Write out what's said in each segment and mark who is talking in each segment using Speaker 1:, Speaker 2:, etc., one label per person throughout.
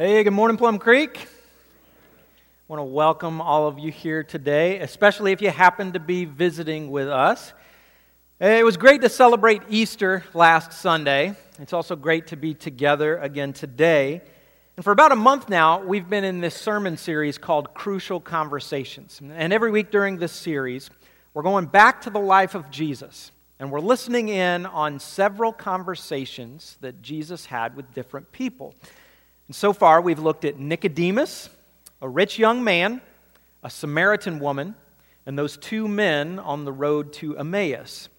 Speaker 1: Hey, good morning, Plum Creek. I want to welcome all of you here today, especially if you happen to be visiting with us. It was great to celebrate Easter last Sunday. It's also great to be together again today. And for about a month now, we've been in this sermon series called Crucial Conversations. And every week during this series, we're going back to the life of Jesus. And we're listening in on several conversations that Jesus had with different people. And so far, we've looked at Nicodemus, a rich young man, a Samaritan woman, and those two men on the road to Emmaus.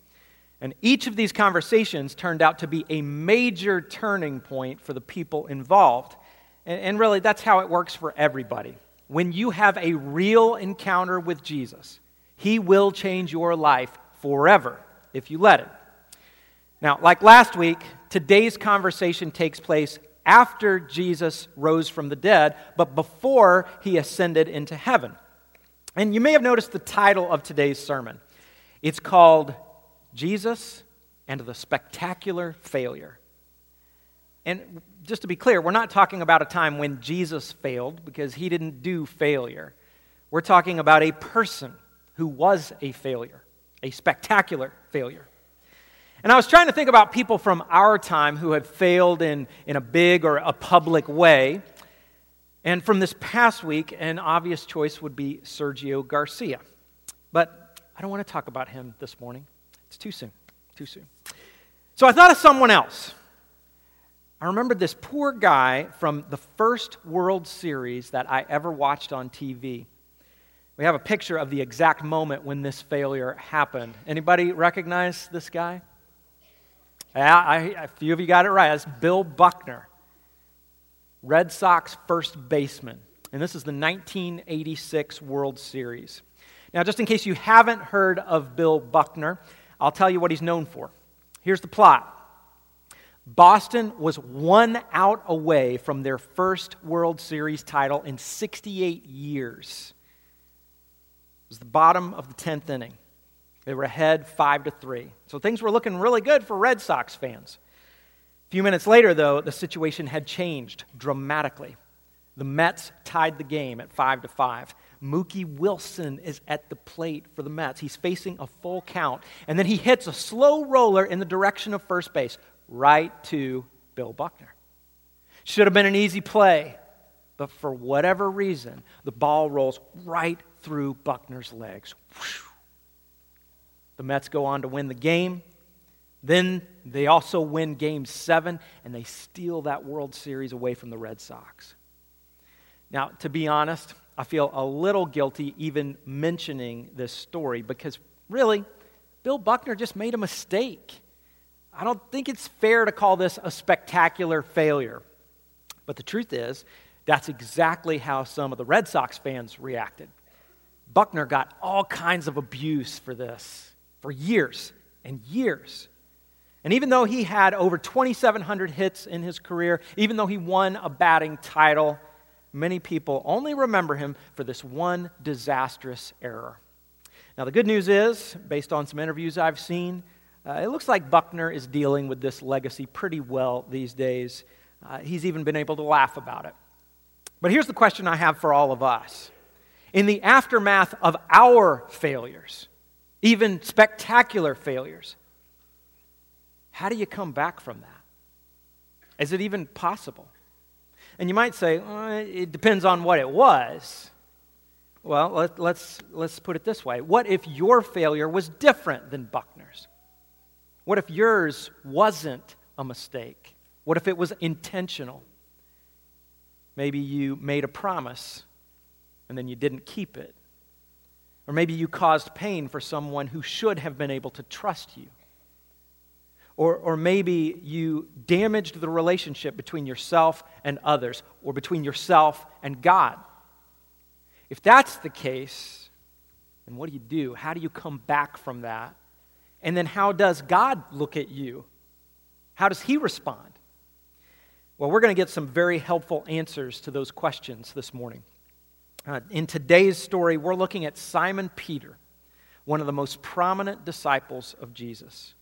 Speaker 1: And each of these conversations turned out to be a major turning point for the people involved. And, and, really, that's how it works for everybody. When you have a real encounter with Jesus, He will change your life forever if you let Him. Now, like last week, today's conversation takes place after Jesus rose from the dead, but before he ascended into heaven. And you may have noticed the title of today's sermon. It's called Jesus and the Spectacular Failure. And just to be clear, we're not talking about a time when Jesus failed because he didn't do failure. We're talking about a person who was a failure, a spectacular failure. And I was trying to think about people from our time who had failed in, in a big or a public way. And from this past week, an obvious choice would be Sergio Garcia. But I don't want to talk about him this morning. It's too soon. Too soon. So I thought of someone else. I remembered this poor guy from the first World Series that I ever watched on TV. We have a picture of the exact moment when this failure happened. Anybody recognize this guy? I, a few of you got it right. That's Bill Buckner, Red Sox first baseman. And this is the 1986 World Series. Now, just in case you haven't heard of Bill Buckner, I'll tell you what he's known for. Here's the plot Boston was one out away from their first World Series title in 68 years. It was the bottom of the 10th inning. They were ahead 5 to 3. So things were looking really good for Red Sox fans. A few minutes later, though, the situation had changed dramatically. The Mets tied the game at 5 to 5. Mookie Wilson is at the plate for the Mets. He's facing a full count. And then he hits a slow roller in the direction of first base, right to Bill Buckner. Should have been an easy play, but for whatever reason, the ball rolls right through Buckner's legs. The Mets go on to win the game. Then they also win game seven, and they steal that World Series away from the Red Sox. Now, to be honest, I feel a little guilty even mentioning this story because really, Bill Buckner just made a mistake. I don't think it's fair to call this a spectacular failure. But the truth is, that's exactly how some of the Red Sox fans reacted. Buckner got all kinds of abuse for this for years and years. And even though he had over 2,700 hits in his career, even though he won a batting title, many people only remember him for this one disastrous error. Now, the good news is, based on some interviews I've seen, uh, it looks like Buckner is dealing with this legacy pretty well these days. Uh, he's even been able to laugh about it. But here's the question I have for all of us. In the aftermath of our failures, even spectacular failures. How do you come back from that? Is it even possible? And you might say, well, it depends on what it was. Well, let, let's, let's put it this way What if your failure was different than Buckner's? What if yours wasn't a mistake? What if it was intentional? Maybe you made a promise and then you didn't keep it. Or maybe you caused pain for someone who should have been able to trust you. Or, or maybe you damaged the relationship between yourself and others, or between yourself and God. If that's the case, then what do you do? How do you come back from that? And then how does God look at you? How does He respond? Well, we're going to get some very helpful answers to those questions this morning. Uh, in today's story, we're looking at Simon Peter, one of the most prominent disciples of Jesus.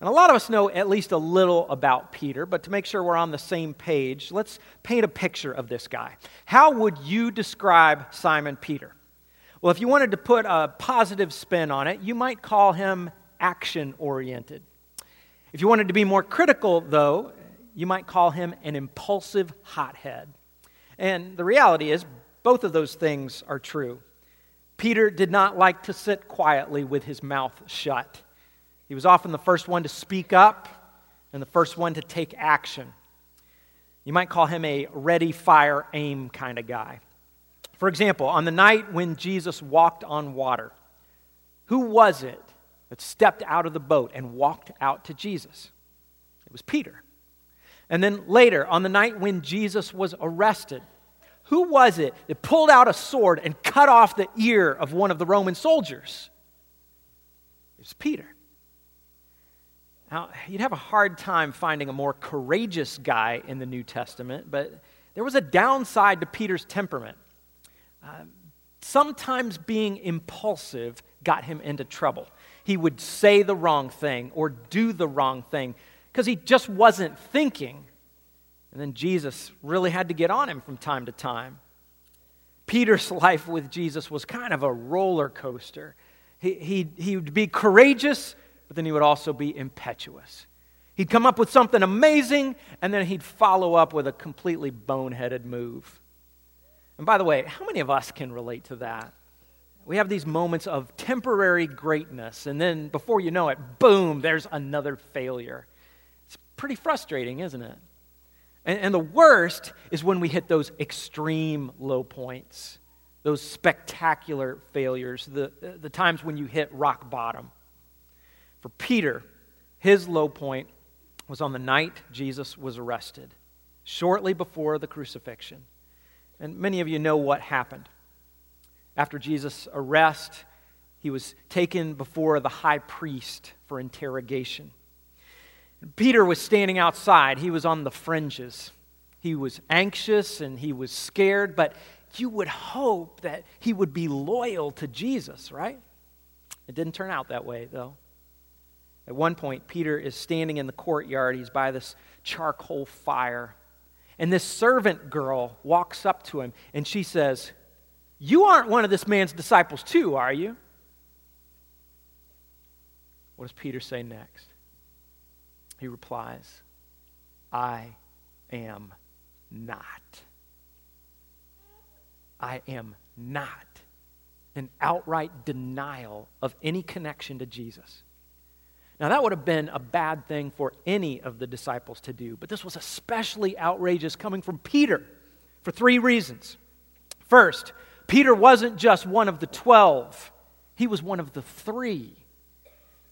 Speaker 1: And a lot of us know at least a little about Peter, but to make sure we're on the same page, let's paint a picture of this guy. How would you describe Simon Peter? Well, if you wanted to put a positive spin on it, you might call him action oriented. If you wanted to be more critical, though, you might call him an impulsive hothead. And the reality is, both of those things are true. Peter did not like to sit quietly with his mouth shut. He was often the first one to speak up and the first one to take action. You might call him a ready, fire, aim kind of guy. For example, on the night when Jesus walked on water, who was it that stepped out of the boat and walked out to Jesus? It was Peter. And then later, on the night when Jesus was arrested, who was it that pulled out a sword and cut off the ear of one of the Roman soldiers? It was Peter. Now, you'd have a hard time finding a more courageous guy in the New Testament, but there was a downside to Peter's temperament. Uh, sometimes being impulsive got him into trouble. He would say the wrong thing or do the wrong thing because he just wasn't thinking. And then Jesus really had to get on him from time to time. Peter's life with Jesus was kind of a roller coaster. He, he, he would be courageous, but then he would also be impetuous. He'd come up with something amazing, and then he'd follow up with a completely boneheaded move. And by the way, how many of us can relate to that? We have these moments of temporary greatness, and then before you know it, boom, there's another failure. It's pretty frustrating, isn't it? And, and the worst is when we hit those extreme low points, those spectacular failures, the, the times when you hit rock bottom. For Peter, his low point was on the night Jesus was arrested, shortly before the crucifixion. And many of you know what happened. After Jesus' arrest, he was taken before the high priest for interrogation. Peter was standing outside. He was on the fringes. He was anxious and he was scared, but you would hope that he would be loyal to Jesus, right? It didn't turn out that way, though. At one point, Peter is standing in the courtyard. He's by this charcoal fire. And this servant girl walks up to him and she says, You aren't one of this man's disciples, too, are you? What does Peter say next? He replies, I am not. I am not. An outright denial of any connection to Jesus. Now, that would have been a bad thing for any of the disciples to do, but this was especially outrageous coming from Peter for three reasons. First, Peter wasn't just one of the twelve, he was one of the three.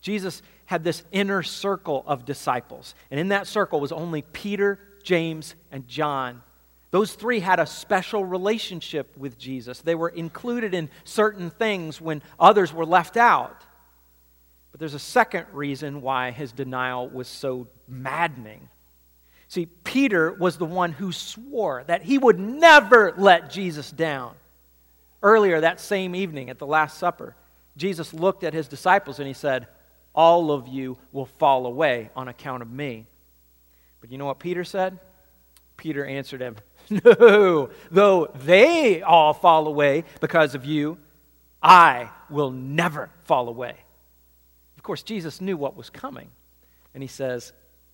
Speaker 1: Jesus had this inner circle of disciples, and in that circle was only Peter, James, and John. Those three had a special relationship with Jesus. They were included in certain things when others were left out. But there's a second reason why his denial was so maddening. See, Peter was the one who swore that he would never let Jesus down. Earlier that same evening at the Last Supper, Jesus looked at his disciples and he said, All of you will fall away on account of me. But you know what Peter said? Peter answered him, No, though they all fall away because of you, I will never fall away. Of course, Jesus knew what was coming. And he says,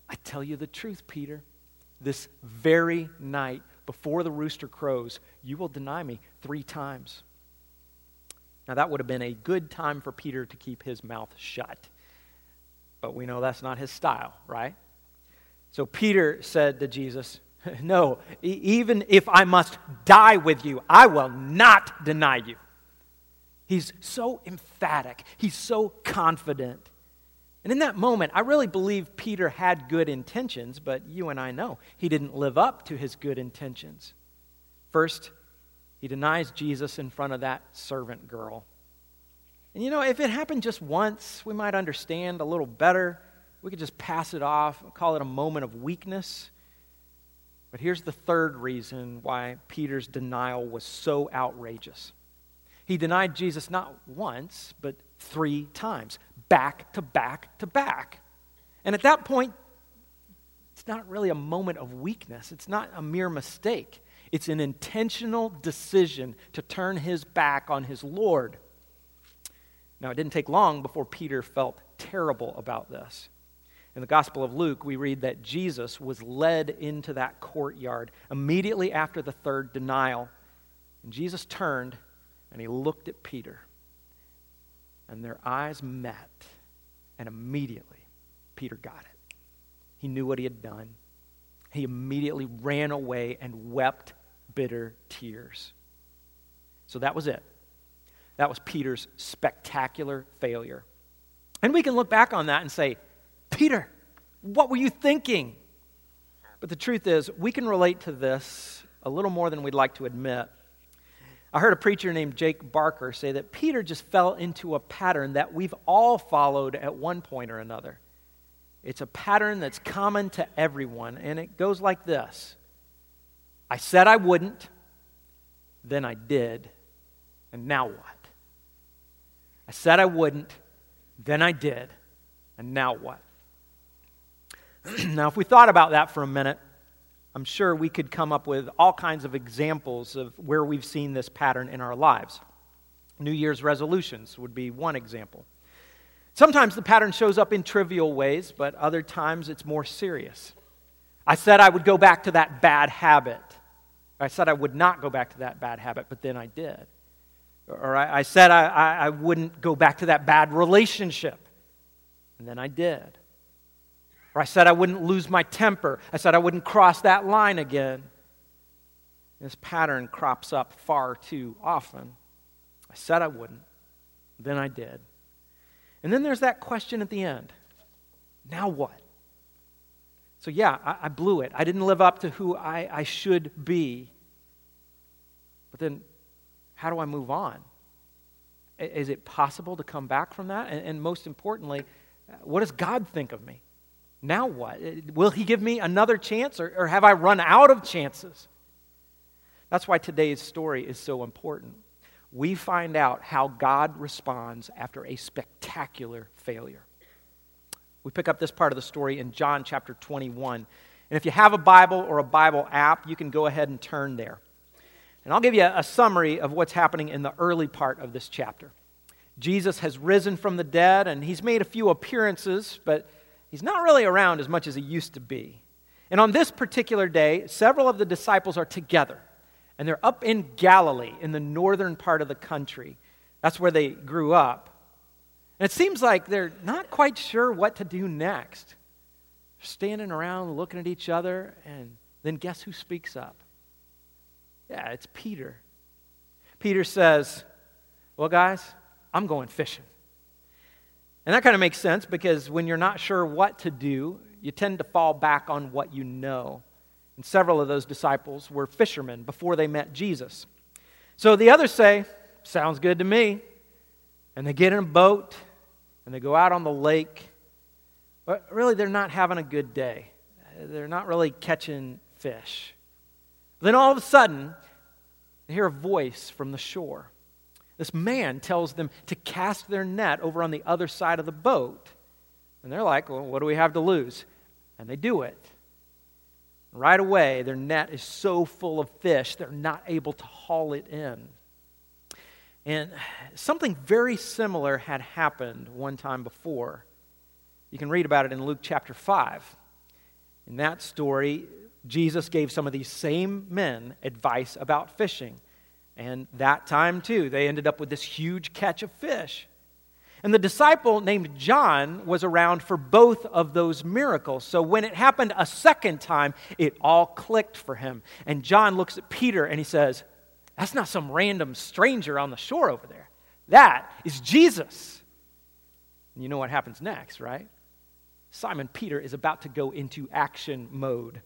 Speaker 1: I tell you the truth, Peter. This very night, before the rooster crows, you will deny me three times. Now, that would have been a good time for Peter to keep his mouth shut. But we know that's not his style, right? So Peter said to Jesus, No, even if I must die with you, I will not deny you. He's so emphatic, he's so confident. And in that moment, I really believe Peter had good intentions, but you and I know he didn't live up to his good intentions. First, he denies Jesus in front of that servant girl. And you know, if it happened just once, we might understand a little better. We could just pass it off, call it a moment of weakness. But here's the third reason why Peter's denial was so outrageous. He denied Jesus not once, but three times, back to back to back. And at that point, it's not really a moment of weakness, it's not a mere mistake. It's an intentional decision to turn his back on his Lord. Now, it didn't take long before Peter felt terrible about this. In the Gospel of Luke, we read that Jesus was led into that courtyard immediately after the third denial. And Jesus turned and he looked at Peter. And their eyes met. And immediately, Peter got it. He knew what he had done. He immediately ran away and wept bitter tears. So that was it. That was Peter's spectacular failure. And we can look back on that and say, Peter, what were you thinking? But the truth is, we can relate to this a little more than we'd like to admit. I heard a preacher named Jake Barker say that Peter just fell into a pattern that we've all followed at one point or another. It's a pattern that's common to everyone, and it goes like this I said I wouldn't, then I did, and now what? I said I wouldn't, then I did, and now what? now, if we thought about that for a minute, I'm sure we could come up with all kinds of examples of where we've seen this pattern in our lives. New Year's resolutions would be one example. Sometimes the pattern shows up in trivial ways, but other times it's more serious. I said I would go back to that bad habit. I said I would not go back to that bad habit, but then I did. Or I, I said I, I, I wouldn't go back to that bad relationship, and then I did. Or I said I wouldn't lose my temper. I said I wouldn't cross that line again. This pattern crops up far too often. I said I wouldn't, then I did. And then there's that question at the end now what? So, yeah, I, I blew it. I didn't live up to who I, I should be. But then, how do I move on? Is it possible to come back from that? And, and most importantly, uh, what does God think of me? Now what? Uh, will He give me another chance, or, or have I run out of chances? That's why today's story is so important. We find out how God responds after a spectacular failure. We pick up this part of the story in John chapter 21. And if you have a Bible or a Bible app, you can go ahead and turn there. And I'll give you a summary of what's happening in the early part of this chapter. Jesus has risen from the dead, and he's made a few appearances, but he's not really around as much as he used to be. And on this particular day, several of the disciples are together, and they're up in Galilee, in the northern part of the country. That's where they grew up. And it seems like they're not quite sure what to do next. They're standing around looking at each other, and then guess who speaks up? Yeah, it's Peter. Peter says, Well, guys, I'm going fishing. And that kind of makes sense because when you're not sure what to do, you tend to fall back on what you know. And several of those disciples were fishermen before they met Jesus. So the others say, Sounds good to me. And they get in a boat and they go out on the lake. But really, they're not having a good day. They're not really catching fish. Then all of a sudden, they hear a voice from the shore. This man tells them to cast their net over on the other side of the boat. And they're like, well, what do we have to lose? And they do it. Right away, their net is so full of fish, they're not able to haul it in. And something very similar had happened one time before. You can read about it in Luke chapter 5. In that story, Jesus gave some of these same men advice about fishing. And that time, too, they ended up with this huge catch of fish. And the disciple named John was around for both of those miracles. So when it happened a second time, it all clicked for him. And John looks at Peter and he says, That's not some random stranger on the shore over there. That is Jesus. And you know what happens next, right? Simon Peter is about to go into action mode.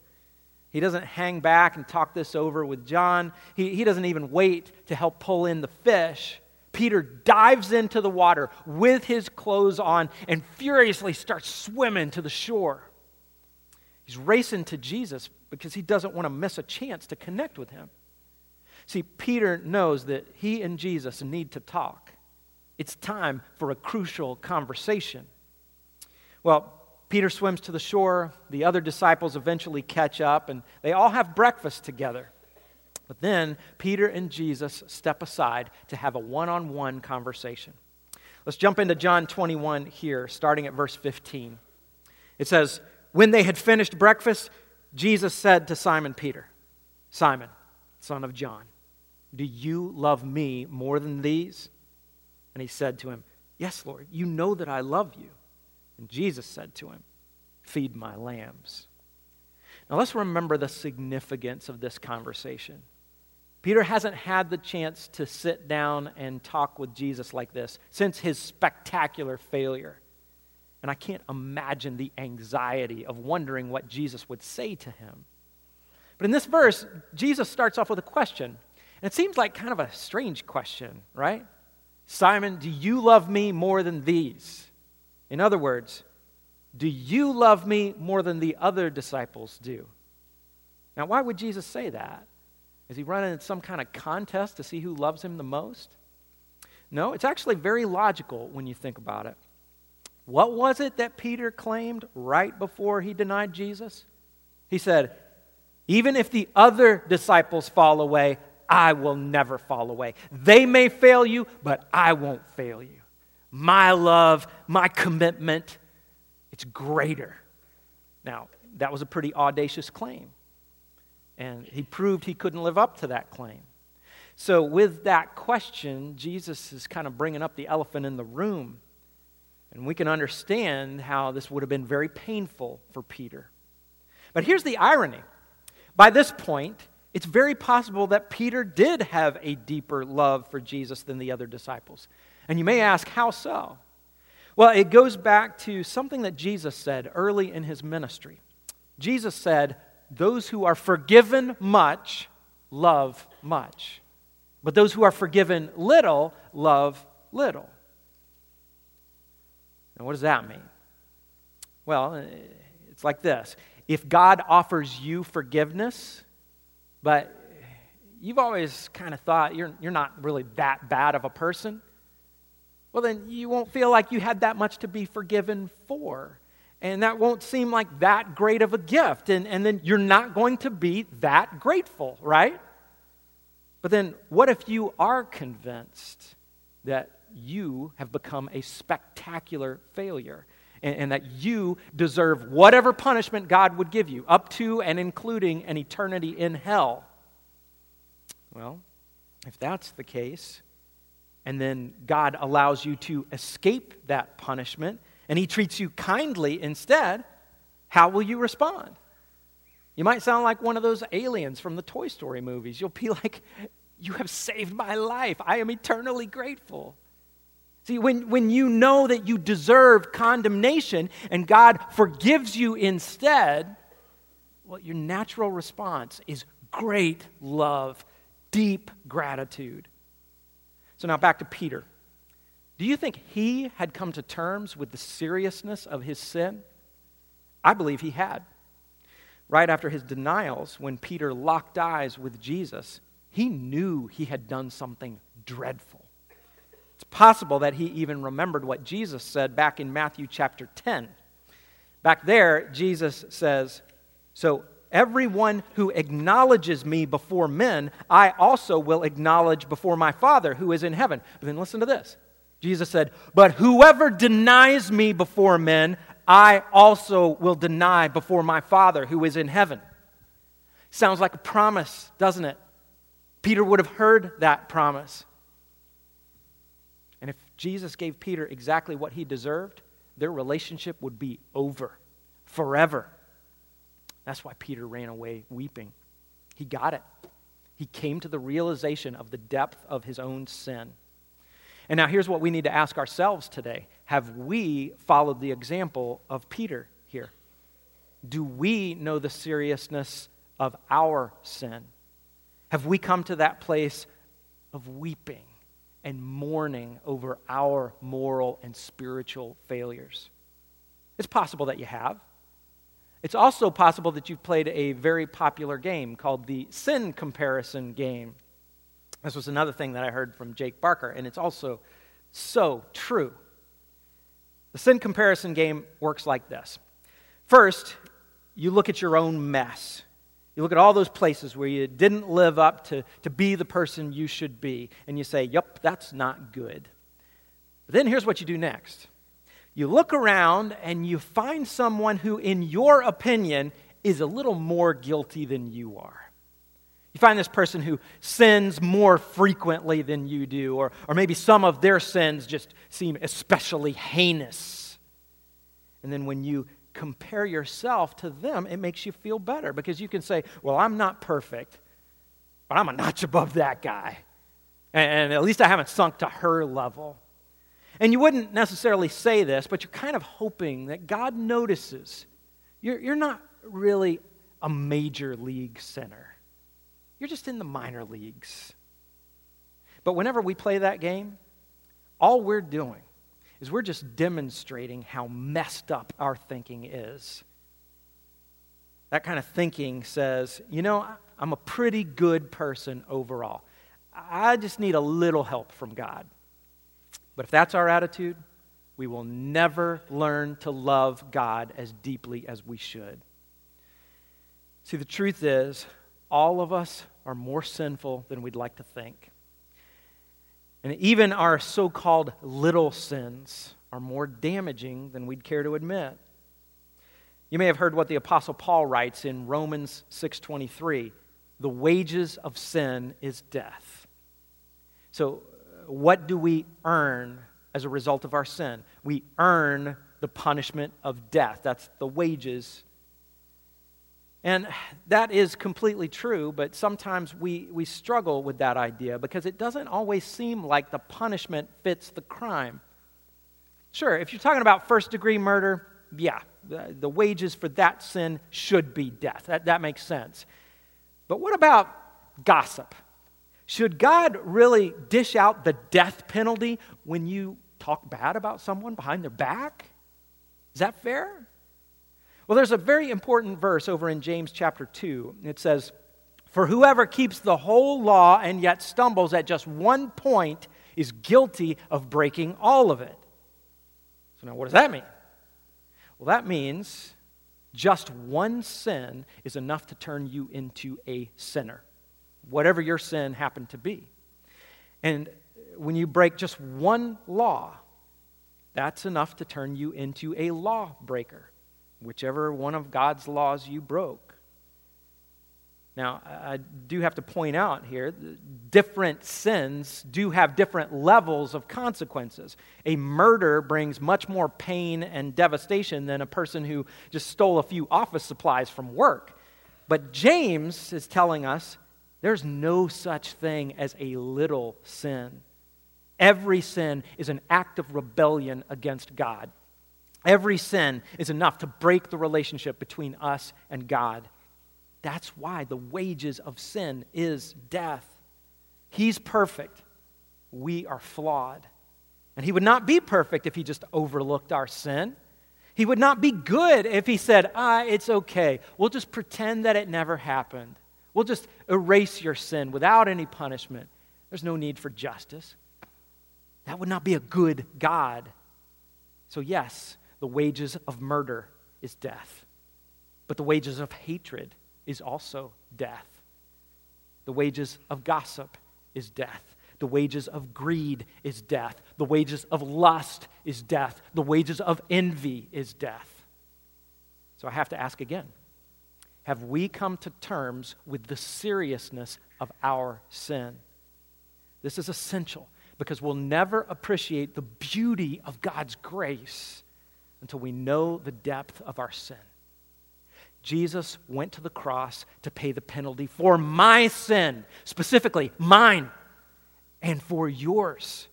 Speaker 1: He doesn't hang back and talk this over with John. He, he doesn't even wait to help pull in the fish. Peter dives into the water with his clothes on and furiously starts swimming to the shore. He's racing to Jesus because he doesn't want to miss a chance to connect with him. See, Peter knows that he and Jesus need to talk. It's time for a crucial conversation. Well, Peter swims to the shore. The other disciples eventually catch up, and they all have breakfast together. But then Peter and Jesus step aside to have a one on one conversation. Let's jump into John 21 here, starting at verse 15. It says, When they had finished breakfast, Jesus said to Simon Peter, Simon, son of John, do you love me more than these? And he said to him, Yes, Lord, you know that I love you. And Jesus said to him, Feed my lambs. Now let's remember the significance of this conversation. Peter hasn't had the chance to sit down and talk with Jesus like this since his spectacular failure. And I can't imagine the anxiety of wondering what Jesus would say to him. But in this verse, Jesus starts off with a question. And it seems like kind of a strange question, right? Simon, do you love me more than these? In other words, do you love me more than the other disciples do? Now, why would Jesus say that? Is he running some kind of contest to see who loves him the most? No, it's actually very logical when you think about it. What was it that Peter claimed right before he denied Jesus? He said, Even if the other disciples fall away, I will never fall away. They may fail you, but I won't fail you. My love, my commitment, it's greater. Now, that was a pretty audacious claim. And he proved he couldn't live up to that claim. So, with that question, Jesus is kind of bringing up the elephant in the room. And we can understand how this would have been very painful for Peter. But here's the irony by this point, it's very possible that Peter did have a deeper love for Jesus than the other disciples. And you may ask, how so? Well, it goes back to something that Jesus said early in his ministry. Jesus said, Those who are forgiven much love much, but those who are forgiven little love little. Now, what does that mean? Well, uh, it's like this if God offers you forgiveness, but you've always kind of thought you're, you're not really that bad of a person, well, then you won't feel like you had that much to be forgiven for. And that won't seem like that great of a gift. And, and then you're not going to be that grateful, right? But then what if you are convinced that you have become a spectacular failure? and, and that you deserve whatever punishment God would give you, up to and including an eternity in hell. Well, if that's the case, and then God allows you to escape that punishment, and He treats you kindly instead, how will you respond? You might sound like one of those aliens from the Toy Story movies. You'll be like, You have saved my life. I am eternally grateful. See, when, when you know that you deserve condemnation and God forgives you instead, well, your natural response is great love, deep gratitude. So now back to Peter. Do you think he had come to terms with the seriousness of his sin? I believe he had. Right after his denials, when Peter locked eyes with Jesus, he knew he had done something dreadful. It's possible that he even remembered what Jesus said back in Matthew chapter 10. Back there, Jesus says, So everyone who acknowledges me before men, I also will acknowledge before my Father who is in heaven. But then listen to this. Jesus said, But whoever denies me before men, I also will deny before my Father who is in heaven. Sounds like a promise, doesn't it? Peter would have heard that promise. And if Jesus gave Peter exactly what he deserved, their relationship would be over forever. That's why Peter ran away weeping. He got it. He came to the realization of the depth of his own sin. And now here's what we need to ask ourselves today Have we followed the example of Peter here? Do we know the seriousness of our sin? Have we come to that place of weeping? and mourning over our moral and spiritual failures. It's possible that you have. It's also possible that you've played a very popular game called the sin comparison game. This was another thing that I heard from Jake Barker, and it's also so true. The sin comparison game works like this First, you look at your own mess. You look at all those places where you didn't live up to, to be the person you should be, and you say, Yep, that's not good. But then here's what you do next you look around and you find someone who, in your opinion, is a little more guilty than you are. You find this person who sins more frequently than you do, or, or maybe some of their sins just seem especially heinous. And then when you compare yourself to them, it makes you feel better because you can say, Well, I'm not perfect, but I'm a notch above that guy. And, at least I haven't sunk to her level. And you wouldn't necessarily say this, but you're kind of hoping that God notices. You're, you're not really a major league sinner, you're just in the minor leagues. But whenever we play that game, all we're doing is we're just demonstrating how messed up our thinking is. That kind of thinking says, you know, I'm a pretty good person overall. I just need a little help from God. But if that's our attitude, we will never learn to love God as deeply as we should. See, the truth is, all of us are more sinful than we'd like to think. And even our so called little sins are more damaging than we'd care to admit. You may have heard what the apostle Paul writes in Romans 6:23, "The wages of sin is death." So, what do we earn as a result of our sin? We earn the punishment of death. That's the wages and that is completely true, but sometimes we, we struggle with that idea because it doesn't always seem like the punishment fits the crime. Sure, if you're talking about first degree murder, yeah, the, the wages for that sin should be death. That, that makes sense. But what about gossip? Should God really dish out the death penalty when you talk bad about someone behind their back? Is that fair? Well, there's a very important verse over in James chapter 2. It says, For whoever keeps the whole law and yet stumbles at just one point is guilty of breaking all of it. So, now what does that mean? Well, that means just one sin is enough to turn you into a sinner, whatever your sin happened to be. And when you break just one law, that's enough to turn you into a lawbreaker whichever one of God's laws you broke. Now, I do have to point out here different sins do have different levels of consequences. A murder brings much more pain and devastation than a person who just stole a few office supplies from work. But James is telling us there's no such thing as a little sin. Every sin is an act of rebellion against God. Every sin is enough to break the relationship between us and God. That's why the wages of sin is death. He's perfect. We are flawed. And He would not be perfect if He just overlooked our sin. He would not be good if He said, ah, it's okay. We'll just pretend that it never happened. We'll just erase your sin without any punishment. There's no need for justice. That would not be a good God. So, yes, the wages of murder is death, but the wages of hatred is also death. The wages of gossip is death. The wages of greed is death. The wages of lust is death. The wages of envy is death. So I have to ask again have we come to terms with the seriousness of our sin? This is essential because we'll never appreciate the beauty of God's grace until we know the depth of our sin. Jesus went to the cross to pay the penalty for my sin, specifically mine, and for yours.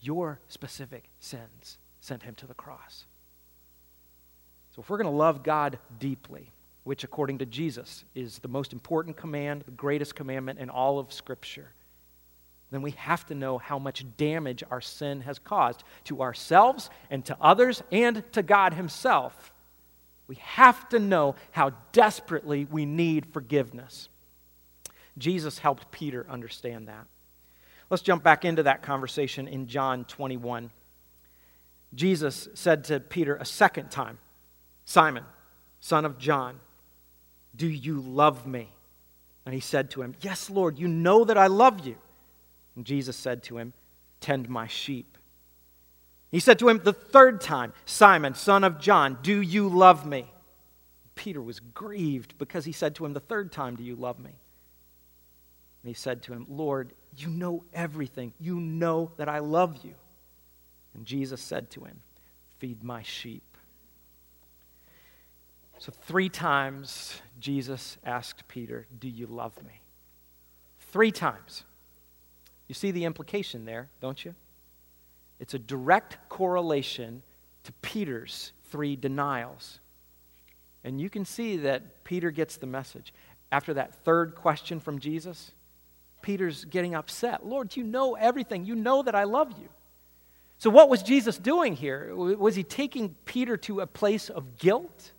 Speaker 1: Your specific sins sent him to the cross. So, if we're going to love God deeply, which according to Jesus is the most important command, the greatest commandment in all of Scripture, then we have to know how much damage our sin has caused to ourselves and to others and to God Himself. We have to know how desperately we need forgiveness. Jesus helped Peter understand that. Let's jump back into that conversation in John 21. Jesus said to Peter a second time, Simon, son of John, do you love me? And he said to him, Yes, Lord, you know that I love you. And Jesus said to him, Tend my sheep. He said to him the third time, Simon, son of John, do you love me? Peter was grieved because he said to him the third time, Do you love me? And he said to him, Lord, you know everything. You know that I love you. And Jesus said to him, Feed my sheep. So, three times Jesus asked Peter, Do you love me? Three times. You see the implication there, don't you? It's a direct correlation to Peter's three denials. And you can see that Peter gets the message. After that third question from Jesus, Peter's getting upset. Lord, you know everything. You know that I love you. So, what was Jesus doing here? Was he taking Peter to a place of guilt?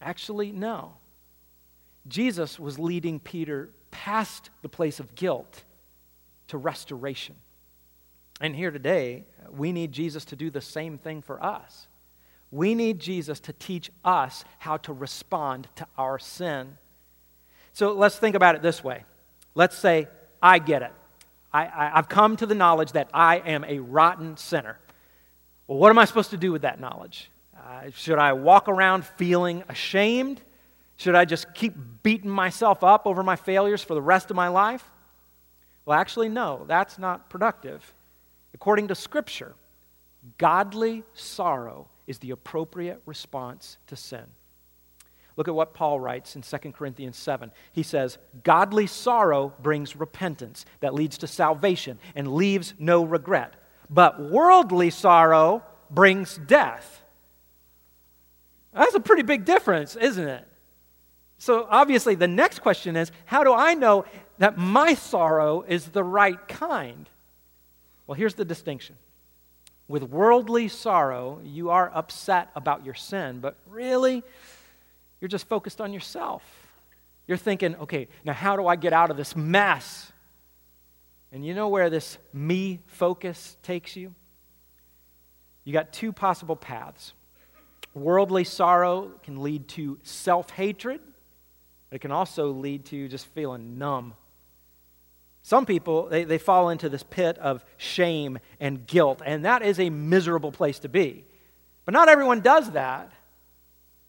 Speaker 1: Actually, no. Jesus was leading Peter past the place of guilt to restoration. And here today, we need Jesus to do the same thing for us. We need Jesus to teach us how to respond to our sin. So let's think about it this way. Let's say, I get it. I, have come to the knowledge that I am a rotten sinner. Well, what am I supposed to do with that knowledge? Uh, should I walk around feeling ashamed? Should I just keep beating myself up over my failures for the rest of my life? Well, actually, no, that's not productive. According to Scripture, godly sorrow is the appropriate response to sin. Look at what Paul writes in 2 Corinthians 7. He says, Godly sorrow brings repentance that leads to salvation and leaves no regret. But worldly sorrow brings death. That's a pretty big difference, isn't it? So, obviously, the next question is how do I know that my sorrow is the right kind? Well, here's the distinction. With worldly sorrow, you are upset about your sin, but really, you're just focused on yourself. You're thinking, okay, now how do I get out of this mess? And you know where this me focus takes you? You got two possible paths. Worldly sorrow can lead to self hatred, it can also lead to just feeling numb. Some people, they, they fall into this pit of shame and guilt, and that is a miserable place to be. But not everyone does that.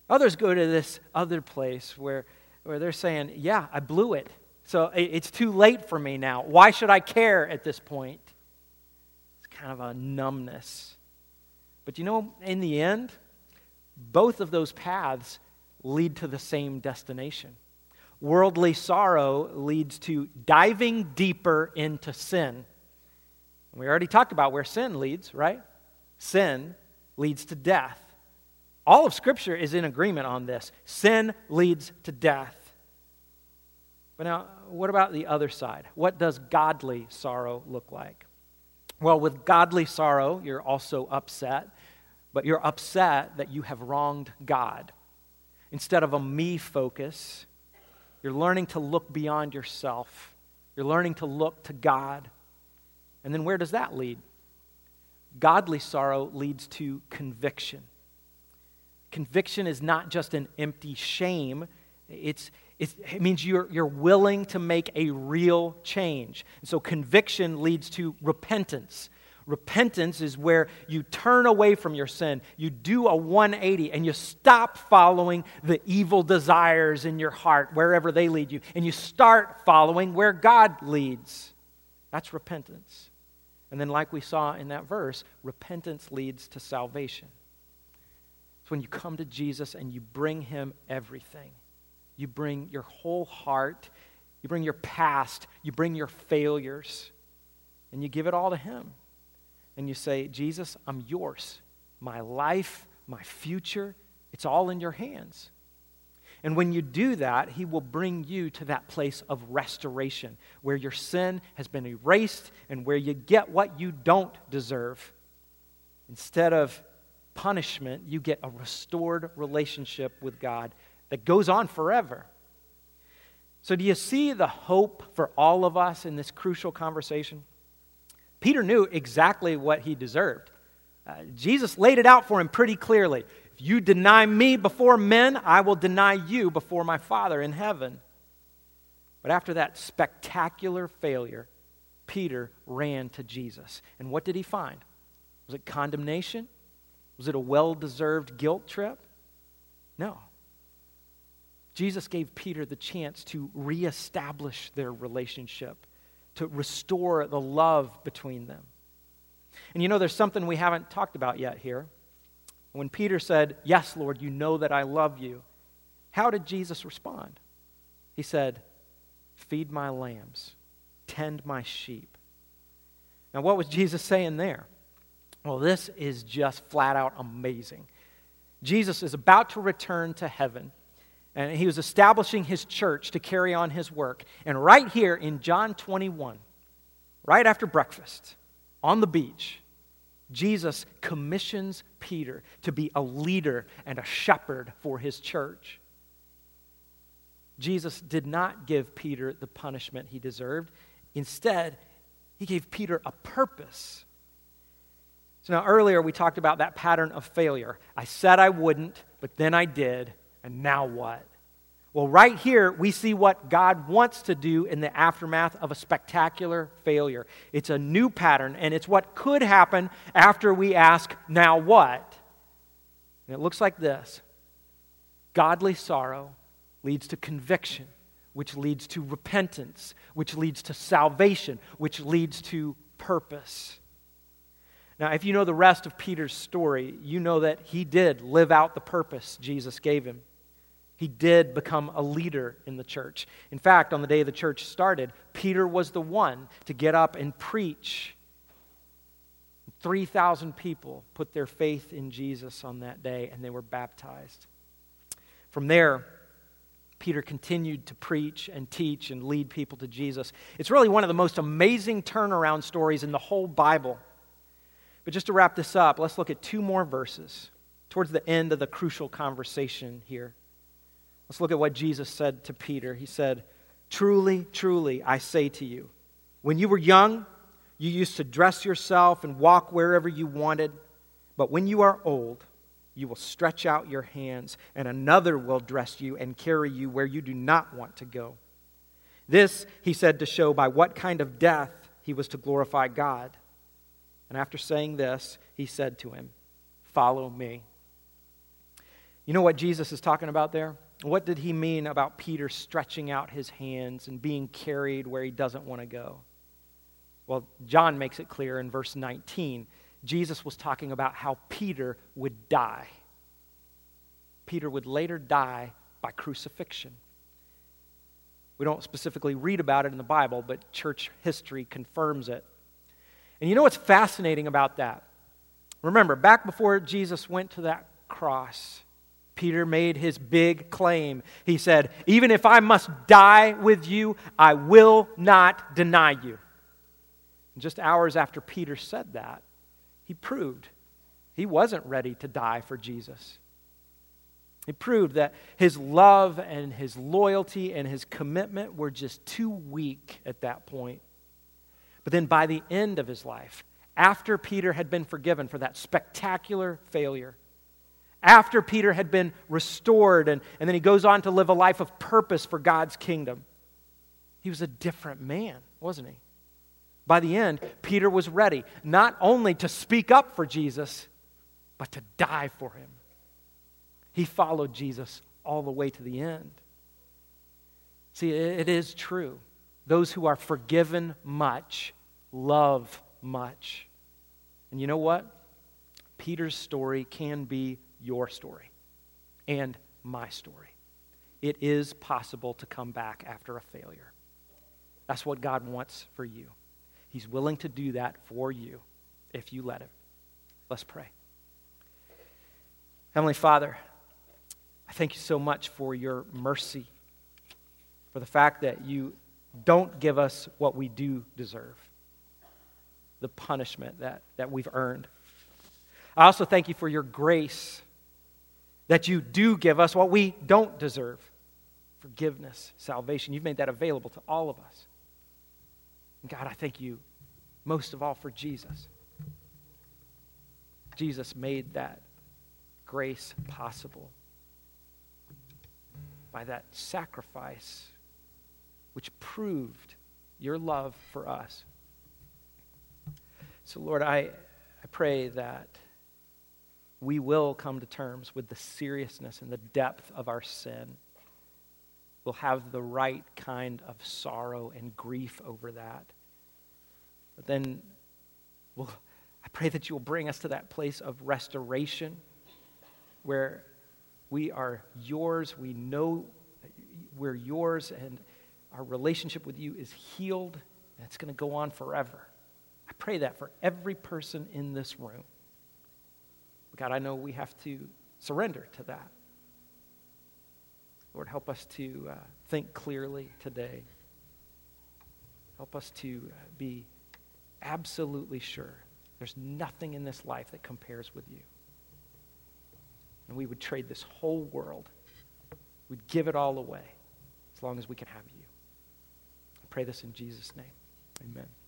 Speaker 1: Others go to this other place where, where they're saying, Yeah, I blew it. So it's too late for me now. Why should I care at this point? It's kind of a numbness. But you know, in the end, both of those paths lead to the same destination. Worldly sorrow leads to diving deeper into sin. We already talked about where sin leads, right? Sin leads to death. All of Scripture is in agreement on this. Sin leads to death. But now, what about the other side? What does godly sorrow look like? Well, with godly sorrow, you're also upset, but you're upset that you have wronged God. Instead of a me focus, you're learning to look beyond yourself. You're learning to look to God. And then where does that lead? Godly sorrow leads to conviction. Conviction is not just an empty shame, it's, it's, it means you're, you're willing to make a real change. And so conviction leads to repentance. Repentance is where you turn away from your sin, you do a 180, and you stop following the evil desires in your heart, wherever they lead you, and you start following where God leads. That's repentance. And then, like we saw in that verse, repentance leads to salvation. It's when you come to Jesus and you bring him everything. You bring your whole heart, you bring your past, you bring your failures, and you give it all to him. And you say, Jesus, I'm yours. My life, my future, it's all in your hands. And when you do that, He will bring you to that place of restoration where your sin has been erased and where you get what you don't deserve. Instead of punishment, you get a restored relationship with God that goes on forever. So, do you see the hope for all of us in this crucial conversation? Peter knew exactly what he deserved. Uh, Jesus laid it out for him pretty clearly. If you deny me before men, I will deny you before my Father in heaven. But after that spectacular failure, Peter ran to Jesus. And what did he find? Was it condemnation? Was it a well deserved guilt trip? No. Jesus gave Peter the chance to reestablish their relationship, to restore the love between them. And you know, there's something we haven't talked about yet here. When Peter said, Yes, Lord, you know that I love you, how did Jesus respond? He said, Feed my lambs, tend my sheep. Now, what was Jesus saying there? Well, this is just flat out amazing. Jesus is about to return to heaven, and he was establishing his church to carry on his work. And right here in John 21, right after breakfast, on the beach, Jesus commissions Peter to be a leader and a shepherd for his church. Jesus did not give Peter the punishment he deserved. Instead, he gave Peter a purpose. So now, earlier we talked about that pattern of failure. I said I wouldn't, but then I did, and now what? Well, right here, we see what God wants to do in the aftermath of a spectacular failure. It's a new pattern, and it's what could happen after we ask, now what? And it looks like this Godly sorrow leads to conviction, which leads to repentance, which leads to salvation, which leads to purpose. Now, if you know the rest of Peter's story, you know that he did live out the purpose Jesus gave him he did become a leader in the church. In fact, on the day the church started, Peter was the one to get up and preach. 3,000 people put their faith in Jesus on that day, and they were baptized. From there, Peter continued to preach and teach and lead people to Jesus. It's really one of the most amazing turnaround stories in the whole Bible. But just to wrap this up, let's look at two more verses towards the end of the crucial conversation here. Let's look at what Jesus said to Peter. He said, Truly, truly, I say to you, when you were young, you used to dress yourself and walk wherever you wanted. But when you are old, you will stretch out your hands, and another will dress you and carry you where you do not want to go. This, he said, to show by what kind of death he was to glorify God. And after saying this, he said to him, Follow me. You know what Jesus is talking about there? What did he mean about Peter stretching out his hands and being carried where he doesn't want to go? Well, John makes it clear in verse 19. Jesus was talking about how Peter would die. Peter would later die by crucifixion. We don't specifically read about it in the Bible, but church history confirms it. And you know what's fascinating about that? Remember, back before Jesus went to that cross, Peter made his big claim. He said, Even if I must die with you, I will not deny you. And just hours after Peter said that, he proved he wasn't ready to die for Jesus. He proved that his love and his loyalty and his commitment were just too weak at that point. But then by the end of his life, after Peter had been forgiven for that spectacular failure, after Peter had been restored, and, and then he goes on to live a life of purpose for God's kingdom. He was a different man, wasn't he? By the end, Peter was ready not only to speak up for Jesus, but to die for him. He followed Jesus all the way to the end. See, it is true. Those who are forgiven much love much. And you know what? Peter's story can be your story and my story. It is possible to come back after a failure. That's what God wants for you. He's willing to do that for you if you let Him. Let's pray. Heavenly Father, I thank you so much for your mercy, for the fact that you don't give us what we do deserve, the punishment that, that we've earned. I also thank you for your grace that you do give us what we don't deserve forgiveness, salvation. You've made that available to all of us. And God, I thank you most of all for Jesus. Jesus made that grace possible by that sacrifice which proved your love for us. So, Lord, I, I pray that we will come to terms with the seriousness and the depth of our sin. We'll have the right kind of sorrow and grief over that. But then we'll, I pray that you'll bring us to that place of restoration where we are yours. We know we're yours, and our relationship with you is healed, and it's going to go on forever. I pray that for every person in this room. God, I know we have to surrender to that. Lord, help us to uh, think clearly today. Help us to uh, be absolutely sure there's nothing in this life that compares with you. And we would trade this whole world, we'd give it all away as long as we can have you. I pray this in Jesus' name. Amen.